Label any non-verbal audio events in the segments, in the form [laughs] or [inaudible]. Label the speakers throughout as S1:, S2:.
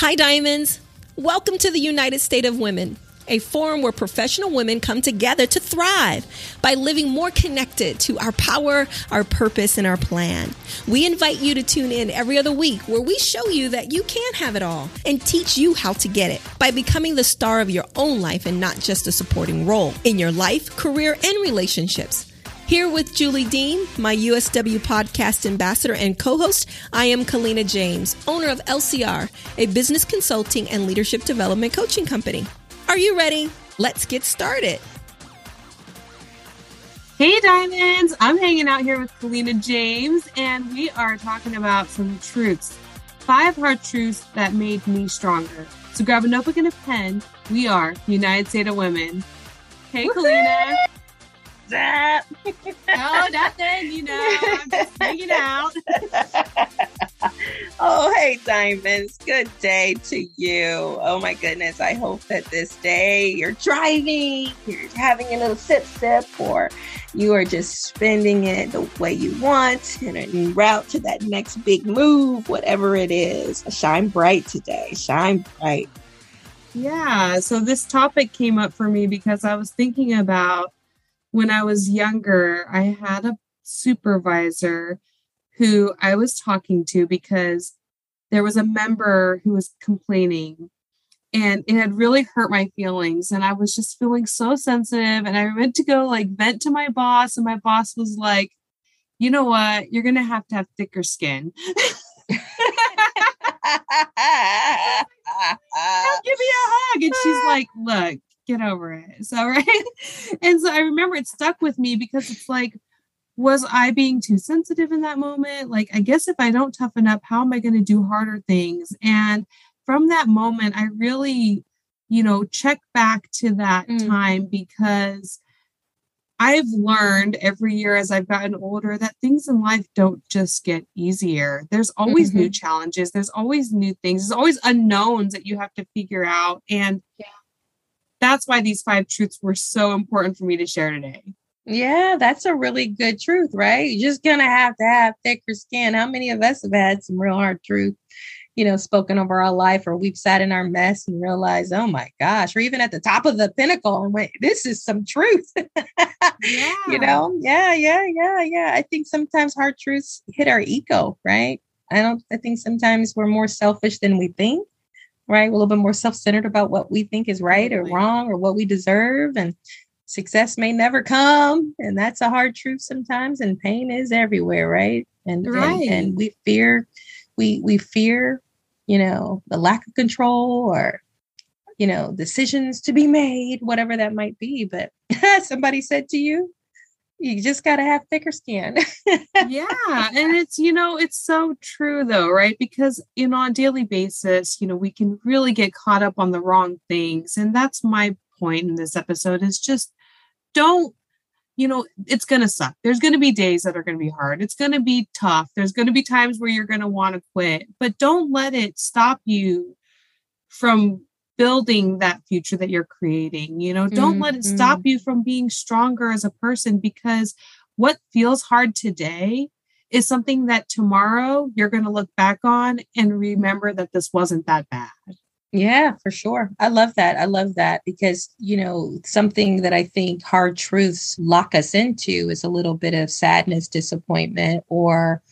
S1: Hi, Diamonds. Welcome to the United State of Women, a forum where professional women come together to thrive by living more connected to our power, our purpose, and our plan. We invite you to tune in every other week where we show you that you can have it all and teach you how to get it by becoming the star of your own life and not just a supporting role in your life, career, and relationships. Here with Julie Dean, my USW podcast ambassador and co host, I am Kalina James, owner of LCR, a business consulting and leadership development coaching company. Are you ready? Let's get started.
S2: Hey, Diamonds! I'm hanging out here with Kalina James, and we are talking about some truths. Five hard truths that made me stronger. So grab a notebook and a pen. We are United States of Women. Hey, Kalina
S3: that?
S2: oh, nothing. You know, I'm just [laughs] hanging out. [laughs]
S3: oh, hey, Diamonds. Good day to you. Oh, my goodness. I hope that this day you're driving, you're having a little sip sip, or you are just spending it the way you want and en route to that next big move, whatever it is. Shine bright today. Shine bright.
S2: Yeah. So this topic came up for me because I was thinking about when I was younger, I had a supervisor who I was talking to because there was a member who was complaining and it had really hurt my feelings and i was just feeling so sensitive and i went to go like vent to my boss and my boss was like you know what? You're gonna have to have thicker skin. [laughs] [laughs] Give me a hug. And she's like look get over it. So, [laughs] right. and so I remember it stuck with me because it's like, was I being too sensitive in that moment? Like, I guess if I don't toughen up, how am I going to do harder things? And from that moment, I really, you know, check back to that mm. time because I've learned every year as I've gotten older that things in life don't just get easier. There's always mm-hmm. new challenges, there's always new things, there's always unknowns that you have to figure out. And that's why these five truths were so important for me to share today.
S3: Yeah, that's a really good truth, right? You're just gonna have to have thicker skin. How many of us have had some real hard truth, you know, spoken over our life, or we've sat in our mess and realized, oh my gosh, or even at the top of the pinnacle and wait, this is some truth. [laughs] yeah. You know, yeah, yeah, yeah, yeah. I think sometimes hard truths hit our ego, right? I don't I think sometimes we're more selfish than we think right? We're a little bit more self centered about what we think is right or wrong or what we deserve. And success may never come. And that's a hard truth sometimes. And pain is everywhere, right? And, right. and, and we fear, we, we fear, you know, the lack of control or, you know, decisions to be made, whatever that might be. But [laughs] somebody said to you, you just got to have thicker skin.
S2: yeah. And it's, you know, it's so true though, right? Because, you know, on daily basis, you know, we can really get caught up on the wrong things. And that's my point in this episode is just don't, you know, it's going to suck. There's going to be days that are going to be hard. It's going to be tough. There's going to be times where you're going to want to quit, but don't let it stop you from building that future that you're creating. You know, don't mm-hmm. let it stop mm-hmm. you from being stronger as a person because what feels hard today is something that tomorrow you're going to look back on and remember that this wasn't that bad.
S3: Yeah, for sure. I love that. I love that because, you know, something that I think hard truths lock us into is a little bit of sadness, disappointment, or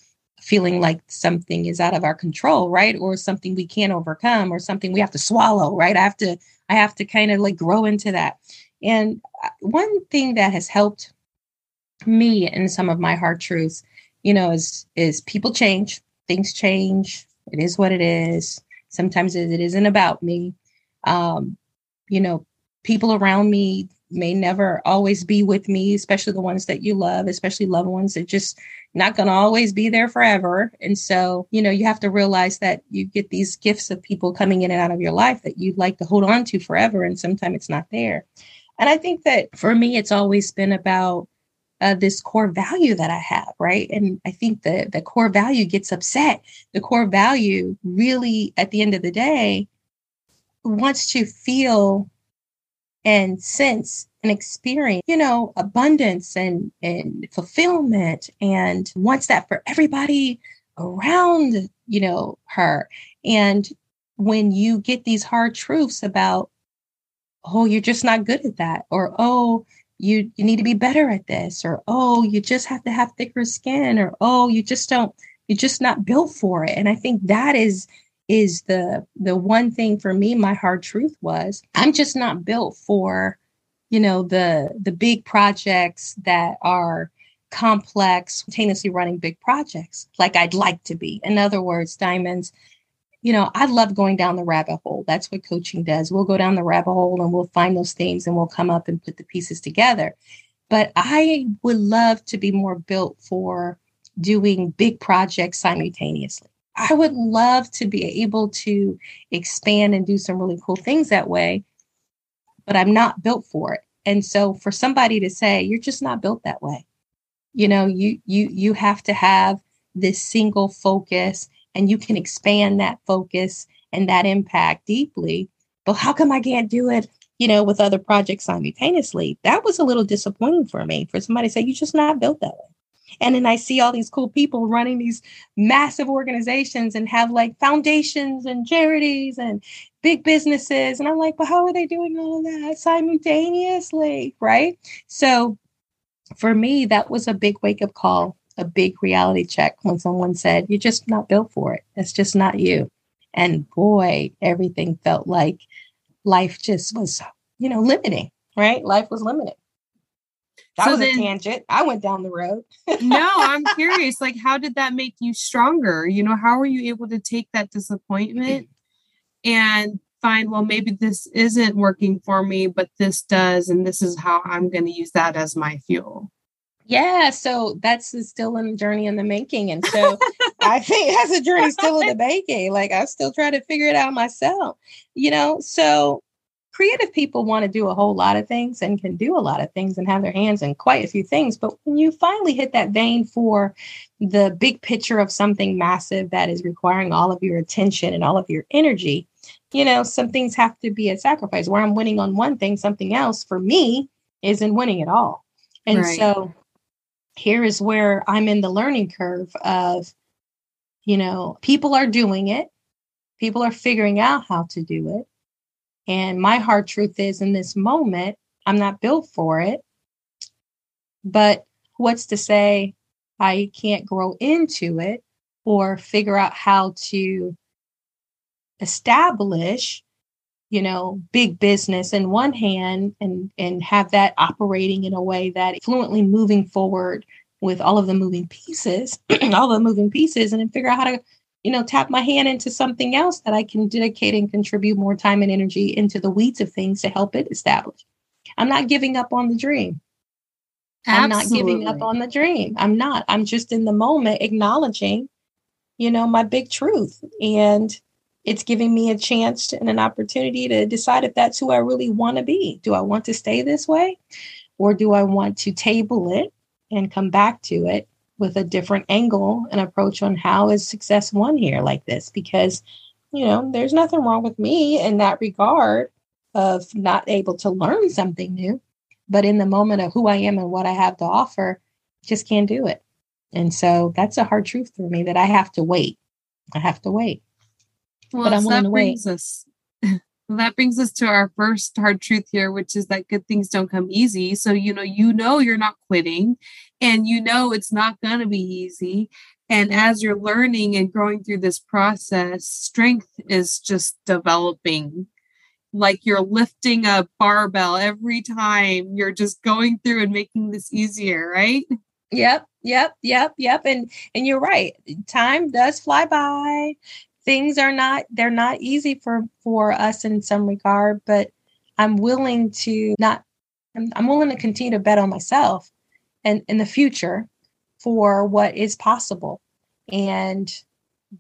S3: feeling like something is out of our control, right? Or something we can't overcome or something we have to swallow, right? I have to I have to kind of like grow into that. And uh, one thing that has helped me in some of my hard truths, you know, is is people change, things change. It is what it is. Sometimes it isn't about me. Um, you know, people around me may never always be with me, especially the ones that you love, especially loved ones that just not going to always be there forever. And so, you know, you have to realize that you get these gifts of people coming in and out of your life that you'd like to hold on to forever. And sometimes it's not there. And I think that for me, it's always been about uh, this core value that I have, right? And I think that the core value gets upset. The core value really, at the end of the day, wants to feel and sense and experience, you know, abundance and, and fulfillment and wants that for everybody around, you know, her. And when you get these hard truths about, oh, you're just not good at that, or oh, you you need to be better at this, or oh, you just have to have thicker skin, or oh, you just don't, you're just not built for it. And I think that is is the the one thing for me my hard truth was i'm just not built for you know the the big projects that are complex simultaneously running big projects like i'd like to be in other words diamonds you know, I love going down the rabbit hole. That's what coaching does. We'll go down the rabbit hole and we'll find those things and we'll come up and put the pieces together. But I would love to be more built for doing big projects simultaneously. I would love to be able to expand and do some really cool things that way, but I'm not built for it. And so for somebody to say, you're just not built that way. You know, you you you have to have this single focus and you can expand that focus and that impact deeply. But how come I can't do it, you know, with other projects simultaneously? That was a little disappointing for me for somebody to say, you're just not built that way. And then I see all these cool people running these massive organizations and have like foundations and charities and big businesses. And I'm like, well, how are they doing all of that simultaneously? Right. So for me, that was a big wake up call a big reality check when someone said, You're just not built for it. That's just not you. And boy, everything felt like life just was, you know, limiting, right? Life was limiting. That so was then, a tangent. I went down the road.
S2: no, I'm [laughs] curious. Like, how did that make you stronger? You know, how were you able to take that disappointment and find, well, maybe this isn't working for me, but this does, and this is how I'm going to use that as my fuel?
S3: Yeah, so that's still in the journey in the making. And so I [laughs] think that's a journey still in the making. Like I still try to figure it out myself, you know? So creative people want to do a whole lot of things and can do a lot of things and have their hands in quite a few things. But when you finally hit that vein for the big picture of something massive that is requiring all of your attention and all of your energy, you know, some things have to be a sacrifice. Where I'm winning on one thing, something else for me isn't winning at all. And right. so here is where I'm in the learning curve of, you know, people are doing it, people are figuring out how to do it. And my hard truth is in this moment, I'm not built for it. But what's to say I can't grow into it or figure out how to establish you know big business in one hand and and have that operating in a way that fluently moving forward with all of the moving pieces [clears throat] all the moving pieces and then figure out how to you know tap my hand into something else that i can dedicate and contribute more time and energy into the weeds of things to help it establish i'm not giving up on the dream Absolutely. i'm not giving up on the dream i'm not i'm just in the moment acknowledging you know my big truth and it's giving me a chance to, and an opportunity to decide if that's who I really want to be. Do I want to stay this way? Or do I want to table it and come back to it with a different angle and approach on how is success won here like this? Because, you know, there's nothing wrong with me in that regard of not able to learn something new. But in the moment of who I am and what I have to offer, just can't do it. And so that's a hard truth for me that I have to wait. I have to wait.
S2: Well, but I'm so that brings us well, that brings us to our first hard truth here, which is that good things don't come easy. So you know, you know you're not quitting and you know it's not gonna be easy. And as you're learning and growing through this process, strength is just developing. Like you're lifting a barbell every time you're just going through and making this easier, right?
S3: Yep, yep, yep, yep. And and you're right. Time does fly by things are not they're not easy for for us in some regard but i'm willing to not i'm, I'm willing to continue to bet on myself and in the future for what is possible. And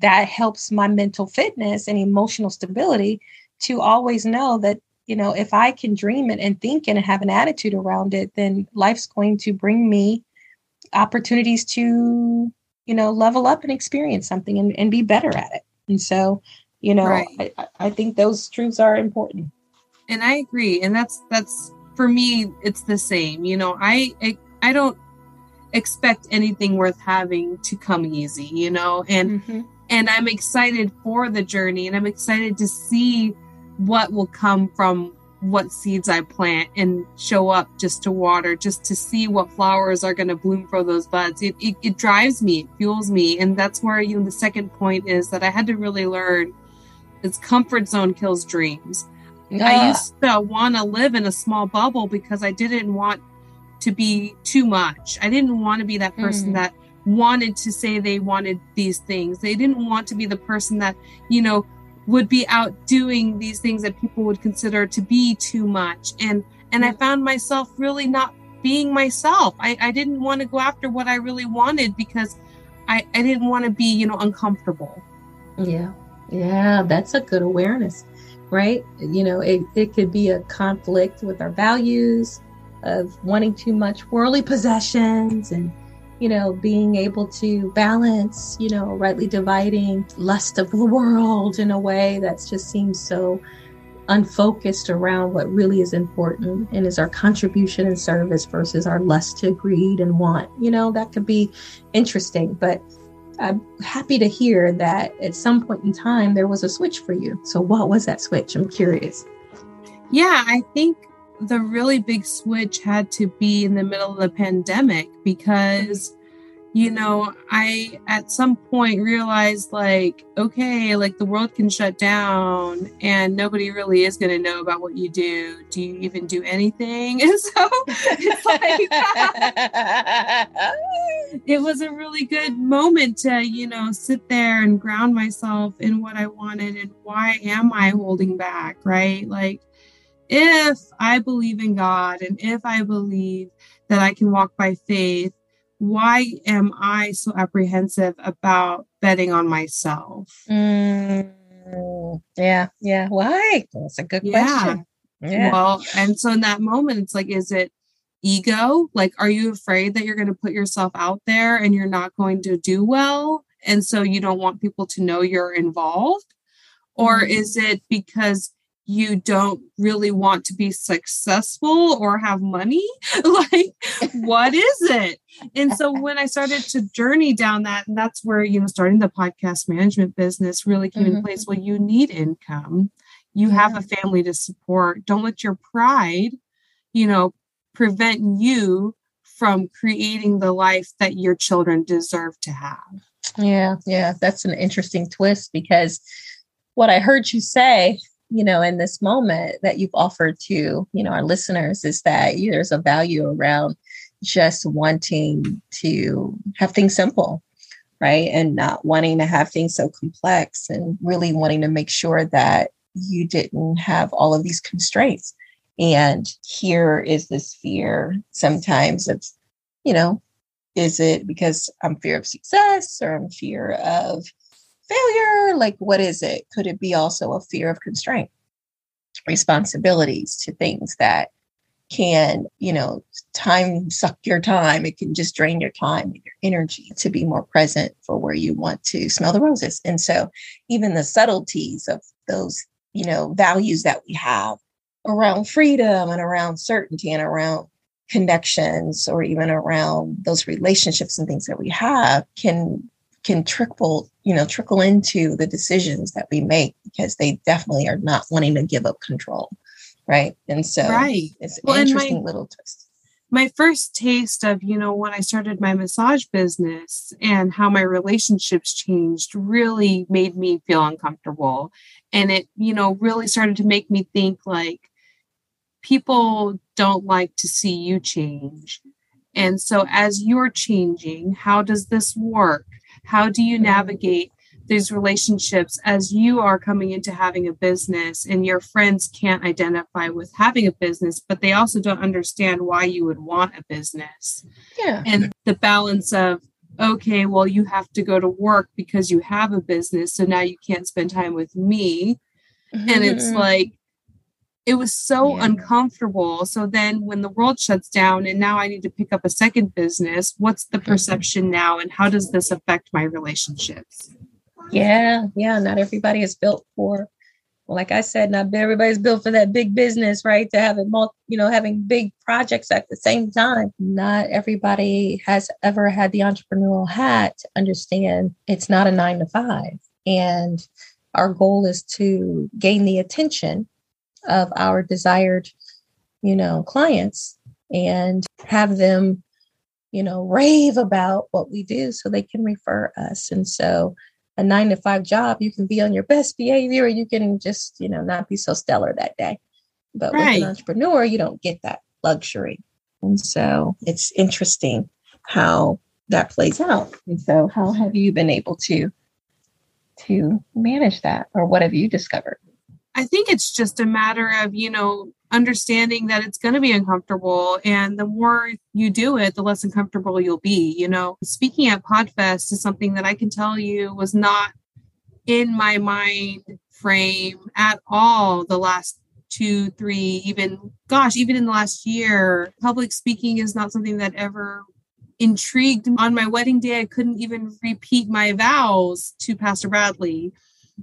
S3: that helps my mental fitness and emotional stability to always know that you know if i can dream it and think and have an attitude around it then life's going to bring me opportunities to you know level up and experience something and, and be better at it and so, you know, right. I, I think those truths are important.
S2: And I agree. And that's, that's for me, it's the same. You know, I, I, I don't expect anything worth having to come easy, you know, and, mm-hmm. and I'm excited for the journey and I'm excited to see what will come from what seeds I plant and show up just to water, just to see what flowers are going to bloom for those buds. It, it, it drives me, it fuels me. And that's where, you know, the second point is that I had to really learn is comfort zone kills dreams. I used to want to live in a small bubble because I didn't want to be too much. I didn't want to be that person mm. that wanted to say they wanted these things. They didn't want to be the person that, you know, would be out doing these things that people would consider to be too much. And and I found myself really not being myself. I, I didn't want to go after what I really wanted because I, I didn't want to be, you know, uncomfortable.
S3: Yeah. Yeah, that's a good awareness, right? You know, it, it could be a conflict with our values of wanting too much worldly possessions and you know, being able to balance, you know, rightly dividing lust of the world in a way that just seems so unfocused around what really is important and is our contribution and service versus our lust to greed and want. You know, that could be interesting, but I'm happy to hear that at some point in time there was a switch for you. So, what was that switch? I'm curious.
S2: Yeah, I think the really big switch had to be in the middle of the pandemic because you know i at some point realized like okay like the world can shut down and nobody really is going to know about what you do. Do you even do anything? [laughs] And so it's like [laughs] it was a really good moment to you know sit there and ground myself in what i wanted and why am i holding back right? Like if I believe in God and if I believe that I can walk by faith, why am I so apprehensive about betting on myself?
S3: Mm, yeah, yeah. Why? That's a good yeah. question.
S2: Yeah. Well, and so in that moment, it's like, is it ego? Like, are you afraid that you're going to put yourself out there and you're not going to do well? And so you don't want people to know you're involved? Or mm-hmm. is it because you don't really want to be successful or have money? [laughs] Like what is it? And so [laughs] when i started to journey down that and that's where you know starting the podcast management business really came mm-hmm. in place. Well you need income. You yeah. have a family to support. Don't let your pride you know prevent you from creating the life that your children deserve to have.
S3: Yeah yeah that's an interesting twist because what i heard you say you know, in this moment that you've offered to, you know, our listeners is that there's a value around just wanting to have things simple, right? And not wanting to have things so complex and really wanting to make sure that you didn't have all of these constraints. And here is this fear sometimes of, you know, is it because I'm fear of success or I'm fear of failure? Like, what is it? Could it be also a fear of constraint, responsibilities to things that can, you know, time suck your time? It can just drain your time and your energy to be more present for where you want to smell the roses. And so, even the subtleties of those, you know, values that we have around freedom and around certainty and around connections or even around those relationships and things that we have can can trickle, you know, trickle into the decisions that we make because they definitely are not wanting to give up control. Right. And so right. it's well, an interesting my, little twist.
S2: My first taste of, you know, when I started my massage business and how my relationships changed really made me feel uncomfortable. And it, you know, really started to make me think like people don't like to see you change. And so as you're changing, how does this work? How do you navigate these relationships as you are coming into having a business and your friends can't identify with having a business, but they also don't understand why you would want a business?
S3: Yeah.
S2: And the balance of, okay, well, you have to go to work because you have a business. So now you can't spend time with me. Mm-hmm. And it's mm-hmm. like, it was so yeah. uncomfortable. So then when the world shuts down and now I need to pick up a second business, what's the mm-hmm. perception now and how does this affect my relationships?
S3: Yeah, yeah, not everybody is built for like I said, not everybody's built for that big business, right? To have it, you know, having big projects at the same time. Not everybody has ever had the entrepreneurial hat to understand it's not a nine to five. And our goal is to gain the attention of our desired, you know, clients and have them, you know, rave about what we do so they can refer us. And so a nine to five job, you can be on your best behavior or you can just, you know, not be so stellar that day. But right. with an entrepreneur, you don't get that luxury. And so it's interesting how that plays out. And so how have you been able to to manage that or what have you discovered?
S2: I think it's just a matter of, you know, understanding that it's going to be uncomfortable. And the more you do it, the less uncomfortable you'll be. You know, speaking at PodFest is something that I can tell you was not in my mind frame at all the last two, three, even, gosh, even in the last year. Public speaking is not something that ever intrigued on my wedding day. I couldn't even repeat my vows to Pastor Bradley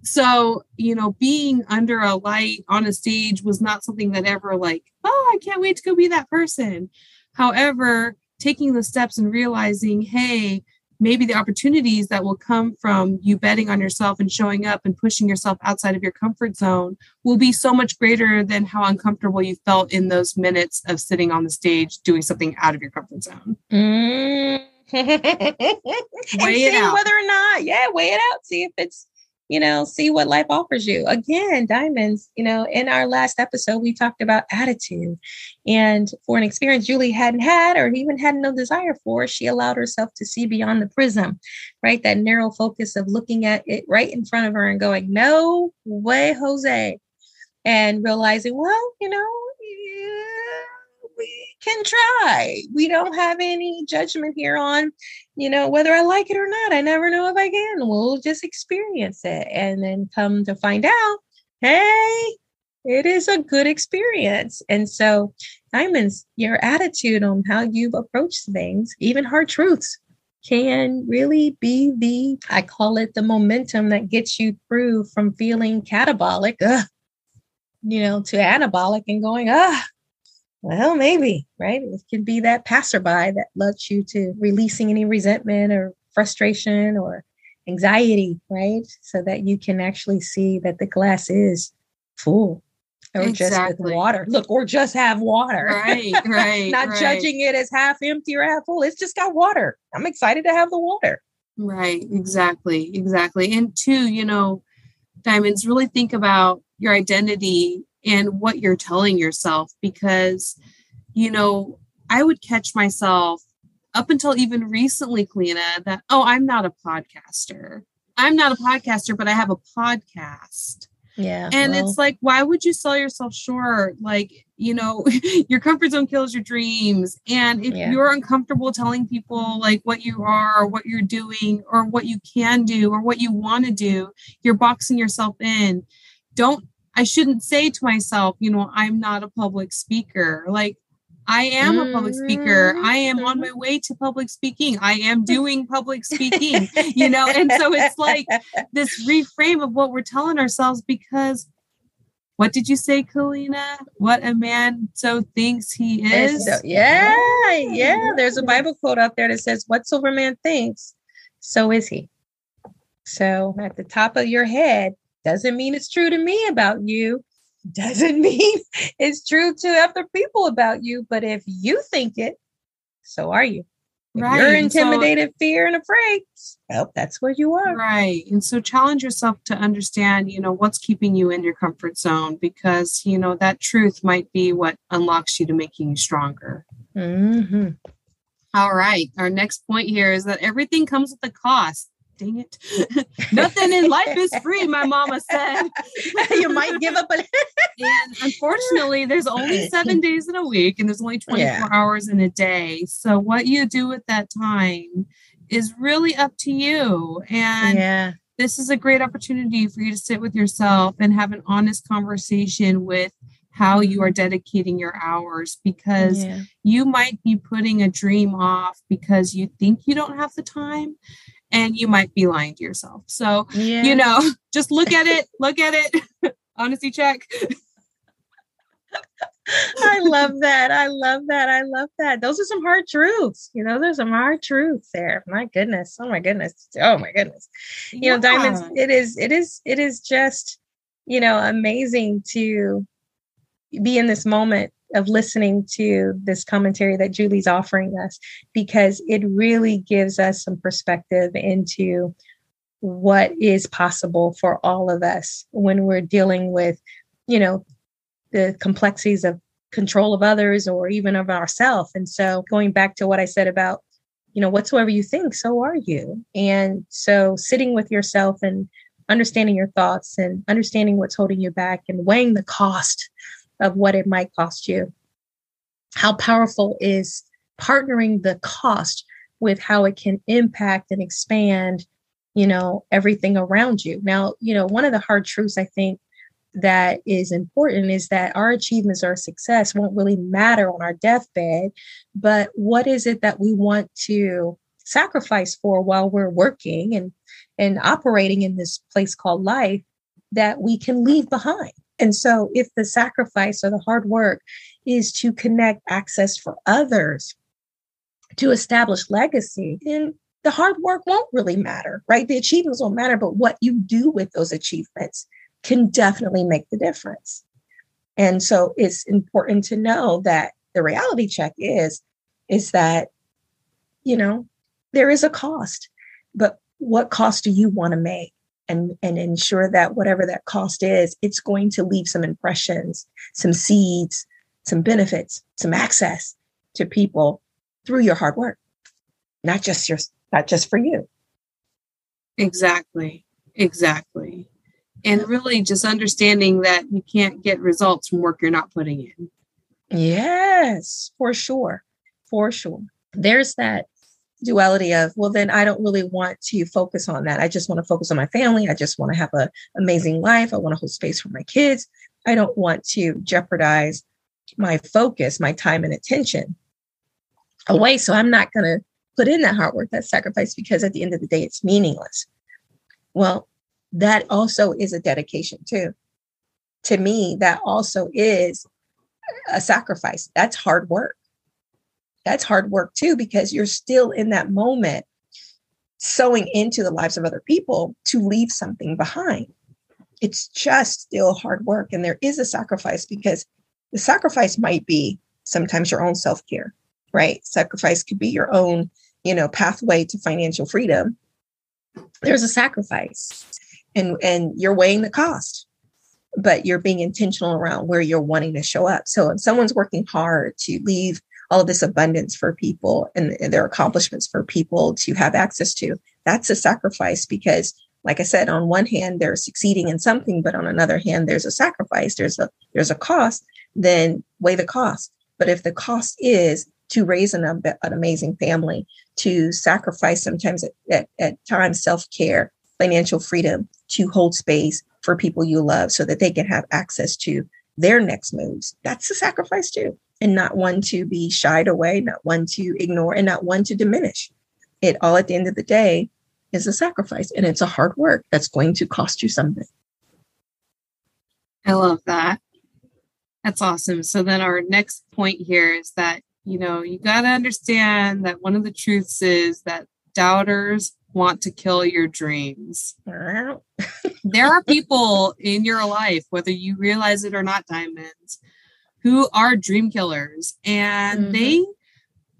S2: so you know being under a light on a stage was not something that ever like oh i can't wait to go be that person. However taking the steps and realizing hey maybe the opportunities that will come from you betting on yourself and showing up and pushing yourself outside of your comfort zone will be so much greater than how uncomfortable you felt in those minutes of sitting on the stage doing something out of your comfort zone.
S3: Mm. [laughs] weigh it out. whether or not yeah weigh it out see if it's you know, see what life offers you. Again, diamonds, you know, in our last episode, we talked about attitude. And for an experience Julie hadn't had or even had no desire for, she allowed herself to see beyond the prism, right? That narrow focus of looking at it right in front of her and going, no way, Jose. And realizing, well, you know, can try. We don't have any judgment here on, you know, whether I like it or not. I never know if I can. We'll just experience it and then come to find out, hey, it is a good experience. And so, diamonds, your attitude on how you've approached things, even hard truths, can really be the, I call it the momentum that gets you through from feeling catabolic, ugh, you know, to anabolic and going, ah, well, maybe, right? It can be that passerby that lets you to releasing any resentment or frustration or anxiety, right? So that you can actually see that the glass is full or exactly. just with water. Look, or just have water.
S2: Right, [laughs] right.
S3: Not
S2: right.
S3: judging it as half empty or half full. It's just got water. I'm excited to have the water.
S2: Right, exactly, exactly. And two, you know, diamonds, really think about your identity and what you're telling yourself because you know i would catch myself up until even recently Kalina that oh i'm not a podcaster i'm not a podcaster but i have a podcast
S3: yeah
S2: and well. it's like why would you sell yourself short like you know [laughs] your comfort zone kills your dreams and if yeah. you're uncomfortable telling people like what you are or what you're doing or what you can do or what you want to do you're boxing yourself in don't I shouldn't say to myself, you know, I'm not a public speaker. Like, I am a public speaker. Mm-hmm. I am on my mm-hmm. way to public speaking. I am [laughs] doing public speaking, you know? And so it's like this reframe of what we're telling ourselves because what did you say, Kalina? What a man so thinks he is. So,
S3: yeah, yeah. There's a Bible quote out there that says, Whatsoever man thinks, so is he. So at the top of your head, doesn't mean it's true to me about you. Doesn't [laughs] mean it's true to other people about you. But if you think it, so are you. If right. you're intimidated, so, fear, and afraid, well, that's where you are.
S2: Right. And so challenge yourself to understand, you know, what's keeping you in your comfort zone because, you know, that truth might be what unlocks you to making you stronger.
S3: Mm-hmm.
S2: All right. Our next point here is that everything comes with a cost dang it. [laughs] Nothing in life is free, my mama said. [laughs]
S3: you might give up. A- [laughs]
S2: and unfortunately, there's only seven days in a week and there's only 24 yeah. hours in a day. So, what you do with that time is really up to you. And
S3: yeah.
S2: this is a great opportunity for you to sit with yourself and have an honest conversation with how you are dedicating your hours because yeah. you might be putting a dream off because you think you don't have the time and you might be lying to yourself. So, yeah. you know, [laughs] just look at it, look at it [laughs] Honesty check. [laughs]
S3: I love that. I love that. I love that. Those are some hard truths. You know, there's some hard truths there. My goodness. Oh my goodness. Oh my goodness. You yeah. know, diamonds, it is, it is, it is just, you know, amazing to be in this moment of listening to this commentary that Julie's offering us because it really gives us some perspective into what is possible for all of us when we're dealing with, you know, the complexities of control of others or even of ourselves. And so going back to what I said about, you know, whatsoever you think, so are you. And so sitting with yourself and understanding your thoughts and understanding what's holding you back and weighing the cost of what it might cost you. How powerful is partnering the cost with how it can impact and expand, you know, everything around you. Now, you know, one of the hard truths I think that is important is that our achievements or success won't really matter on our deathbed, but what is it that we want to sacrifice for while we're working and and operating in this place called life that we can leave behind. And so if the sacrifice or the hard work is to connect access for others to establish legacy, then the hard work won't really matter, right? The achievements won't matter, but what you do with those achievements can definitely make the difference. And so it's important to know that the reality check is is that you know there is a cost but what cost do you want to make and and ensure that whatever that cost is it's going to leave some impressions some seeds some benefits some access to people through your hard work not just your not just for you
S2: exactly exactly and really just understanding that you can't get results from work you're not putting in.
S3: Yes, for sure. For sure. There's that duality of, well, then I don't really want to focus on that. I just want to focus on my family. I just want to have an amazing life. I want to hold space for my kids. I don't want to jeopardize my focus, my time and attention away. So I'm not going to put in that hard work, that sacrifice, because at the end of the day, it's meaningless. Well, that also is a dedication too. To me, that also is a sacrifice. That's hard work. That's hard work too, because you're still in that moment sowing into the lives of other people to leave something behind. It's just still hard work. And there is a sacrifice because the sacrifice might be sometimes your own self care, right? Sacrifice could be your own, you know, pathway to financial freedom. There's a sacrifice and and you're weighing the cost but you're being intentional around where you're wanting to show up so if someone's working hard to leave all of this abundance for people and, their accomplishments for people to have access to that's a sacrifice because like i said on one hand they're succeeding in something but on another hand there's a sacrifice there's a there's a cost then weigh the cost but if the cost is to raise an, an amazing family to sacrifice sometimes at, at, at times self-care financial freedom to hold space for people you love so that they can have access to their next moves. That's a sacrifice too. And not one to be shied away, not one to ignore, and not one to diminish. It all at the end of the day is a sacrifice and it's a hard work that's going to cost you something.
S2: I love that. That's awesome. So then our next point here is that, you know, you got to understand that one of the truths is that doubters want to kill your dreams. [laughs] there are people in your life, whether you realize it or not, Diamonds, who are dream killers and mm-hmm. they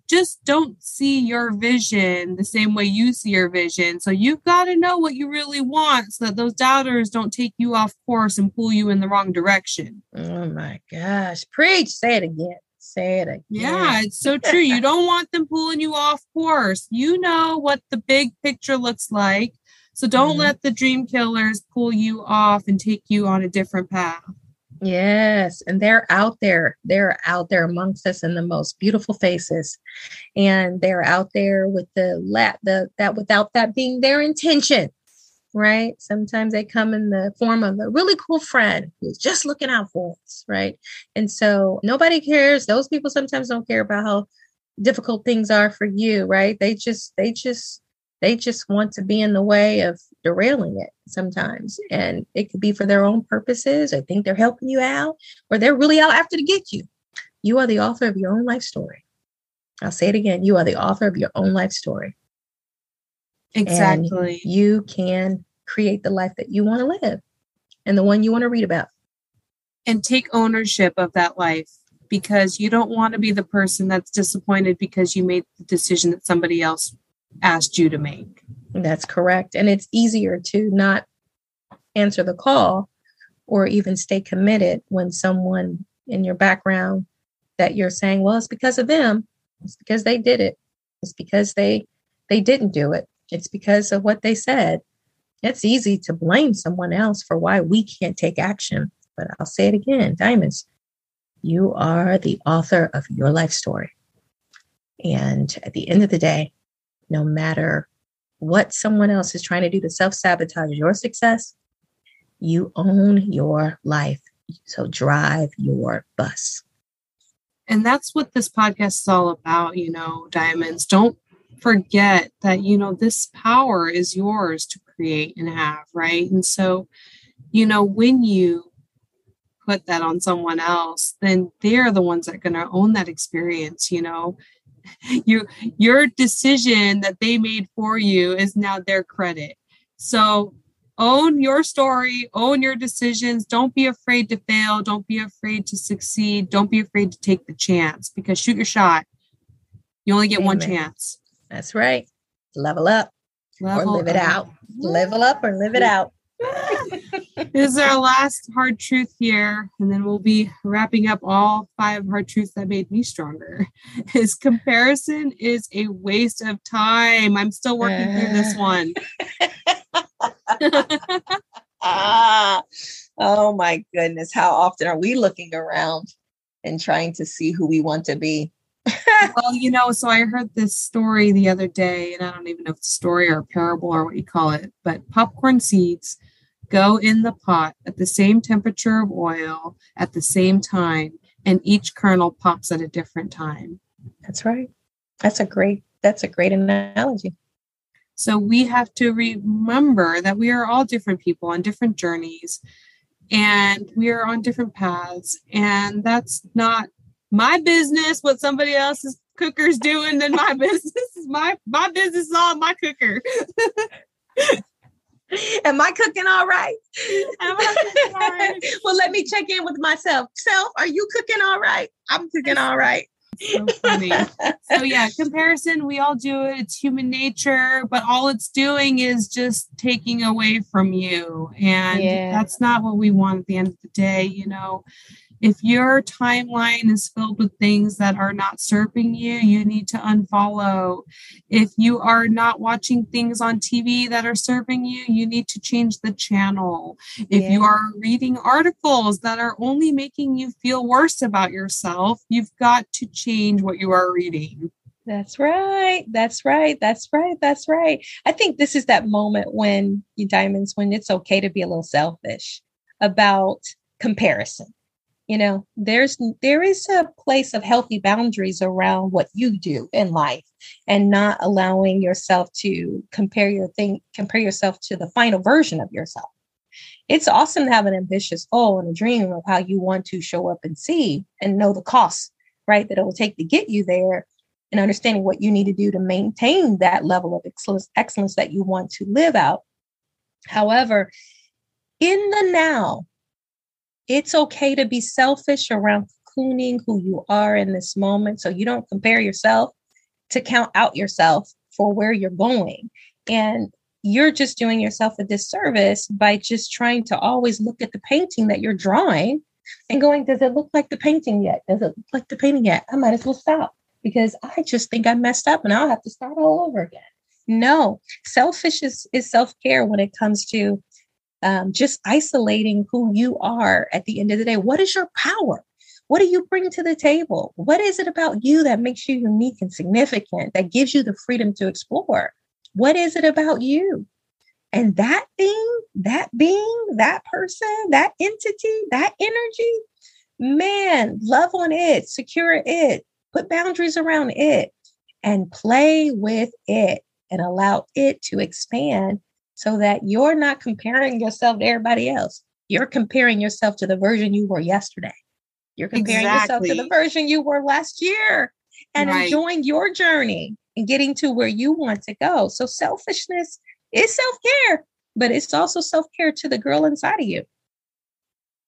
S2: just don't see your vision the same way you see your vision. So you've got to know what you really want so that those doubters don't take you off course and pull you in the wrong direction.
S3: Oh my gosh. Preach. Say it again. Say it again.
S2: Yeah, it's so [laughs] true. you don't want them pulling you off course. You know what the big picture looks like. So don't mm-hmm. let the dream killers pull you off and take you on a different path.
S3: Yes, and they're out there. They're out there amongst us in the most beautiful faces, and they're out there with the la- the that without that being their intention right? Sometimes they come in the form of a really cool friend who's just looking out for us, right? And so nobody cares. Those people sometimes don't care about how difficult things are for you, right? They just, they just, they just want to be in the way of derailing it sometimes. And it could be for their own purposes or think they're helping you out or they're really out after to get you. You are the author of your own life story. I'll say it again. You are the author of your own life story.
S2: Exactly.
S3: And you can create the life that you want to live and the one you want to read about.
S2: And take ownership of that life because you don't want to be the person that's disappointed because you made the decision that somebody else asked you to make.
S3: That's correct. And it's easier to not answer the call or even stay committed when someone in your background that you're saying, well, it's because of them. It's because they did it. It's because they they didn't do it. It's because of what they said. It's easy to blame someone else for why we can't take action. But I'll say it again, diamonds, you are the author of your life story. And at the end of the day, no matter what someone else is trying to do to self sabotage your success, you own your life. So drive your bus.
S2: And that's what this podcast is all about, you know, diamonds. Don't forget that, you know, this power is yours to create and have, right? And so, you know, when you put that on someone else, then they're the ones that are going to own that experience, you know. [laughs] You your decision that they made for you is now their credit. So own your story, own your decisions. Don't be afraid to fail. Don't be afraid to succeed. Don't be afraid to take the chance because shoot your shot. You only get Amen. one chance.
S3: That's right. Level up Level or live it out. Level up or live it out. [laughs]
S2: this is our last hard truth here, and then we'll be wrapping up all five hard truths that made me stronger. [laughs] Is comparison is a waste of time. I'm still working uh. through this one.
S3: ah, [laughs] [laughs] oh my goodness. How often are we looking around and trying to see who we want to be?
S2: well, you know, so I heard this story the other day, and I don't even know if it's a story or a parable or what you call it, but popcorn seeds go in the pot at the same temperature of oil at the same time, and each kernel pops at a different time.
S3: That's right. That's a great that's a great analogy.
S2: So we have to remember that we are all different people on different journeys and we are on different paths and that's not my business what somebody else's cooker's doing than my [laughs] business is my my business is all my cooker [laughs] [laughs]
S3: Am I cooking all right? Am I cooking all right? [laughs] well, let me check in with myself. Self, are you cooking all right? I'm cooking all right.
S2: So funny. so yeah, [laughs] comparison, we all do it. It's human nature, but all it's doing is just taking away from you. And yeah. that's not what we want at the end of the day, you know if your timeline is filled with things that are not serving you, you need to unfollow. If you are not watching things on TV that are serving you, you need to change the channel. If you are reading articles that are only making you feel worse about yourself, you've got to change what you are reading.
S3: That's right. That's right. That's right. That's right. I think this is that moment when you diamonds, when it's okay to be a little selfish about comparison you know there's there is a place of healthy boundaries around what you do in life and not allowing yourself to compare your thing compare yourself to the final version of yourself. It's awesome to have an ambitious goal and a dream of how you want to show up and see and know the costs right that it will take to get you there and understanding what you need to do to maintain that level of excellence, excellence that you want to live out. However in the now it's okay to be selfish around cocooning who you are in this moment so you don't compare yourself to count out yourself for where you're going. And you're just doing yourself a disservice by just trying to always look at the painting that you're drawing and going, Does it look like the painting yet? Does it look like the painting yet? I might as well stop because I just think I messed up and I'll have to start all over again. No, selfish is, is self care when it comes to um, just isolating who you are at the end of the day. What is your power? What do you bring to the table? What is it about you that makes you unique and significant, that gives you the freedom to explore? What is it about you? And that thing, that being, that person, that entity, that energy, man, love on it, secure it, put boundaries around it, and play with it
S4: and allow it to expand so that you're not comparing yourself to everybody else. You're comparing yourself to the version you were yesterday. You're comparing exactly. yourself to the version you were last year and right. enjoying your journey and getting to where you want to go. So selfishness is self-care, but it's also self-care to the girl inside of you.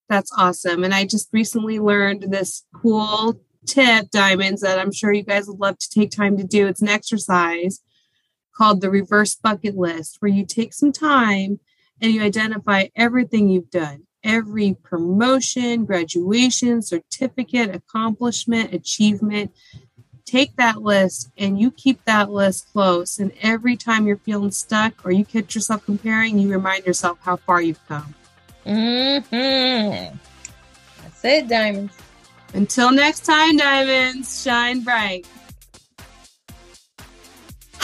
S2: That's awesome. And I just recently learned this cool tip, diamonds, that I'm sure you guys would love to take time to do. It's an exercise called the reverse bucket list, where you take some time and you identify everything you've done every promotion, graduation, certificate, accomplishment, achievement. Take that list and you keep that list close. And every time you're feeling stuck or you catch yourself comparing, you remind yourself how far you've come.
S4: Mm-hmm. That's it, Diamonds.
S2: Until next time, Diamonds, shine bright.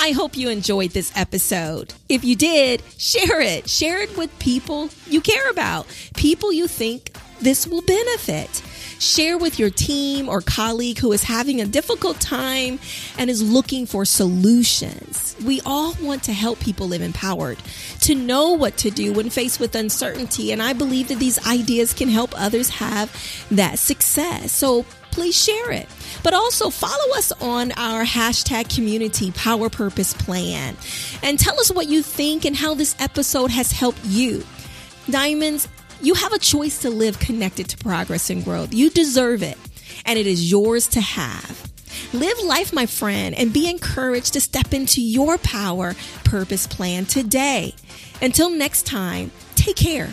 S3: I hope you enjoyed this episode. If you did, share it. Share it with people you care about, people you think this will benefit. Share with your team or colleague who is having a difficult time and is looking for solutions. We all want to help people live empowered, to know what to do when faced with uncertainty. And I believe that these ideas can help others have that success. So please share it. But also follow us on our hashtag community power purpose plan and tell us what you think and how this episode has helped you. Diamonds, you have a choice to live connected to progress and growth. You deserve it, and it is yours to have. Live life, my friend, and be encouraged to step into your power purpose plan today. Until next time, take care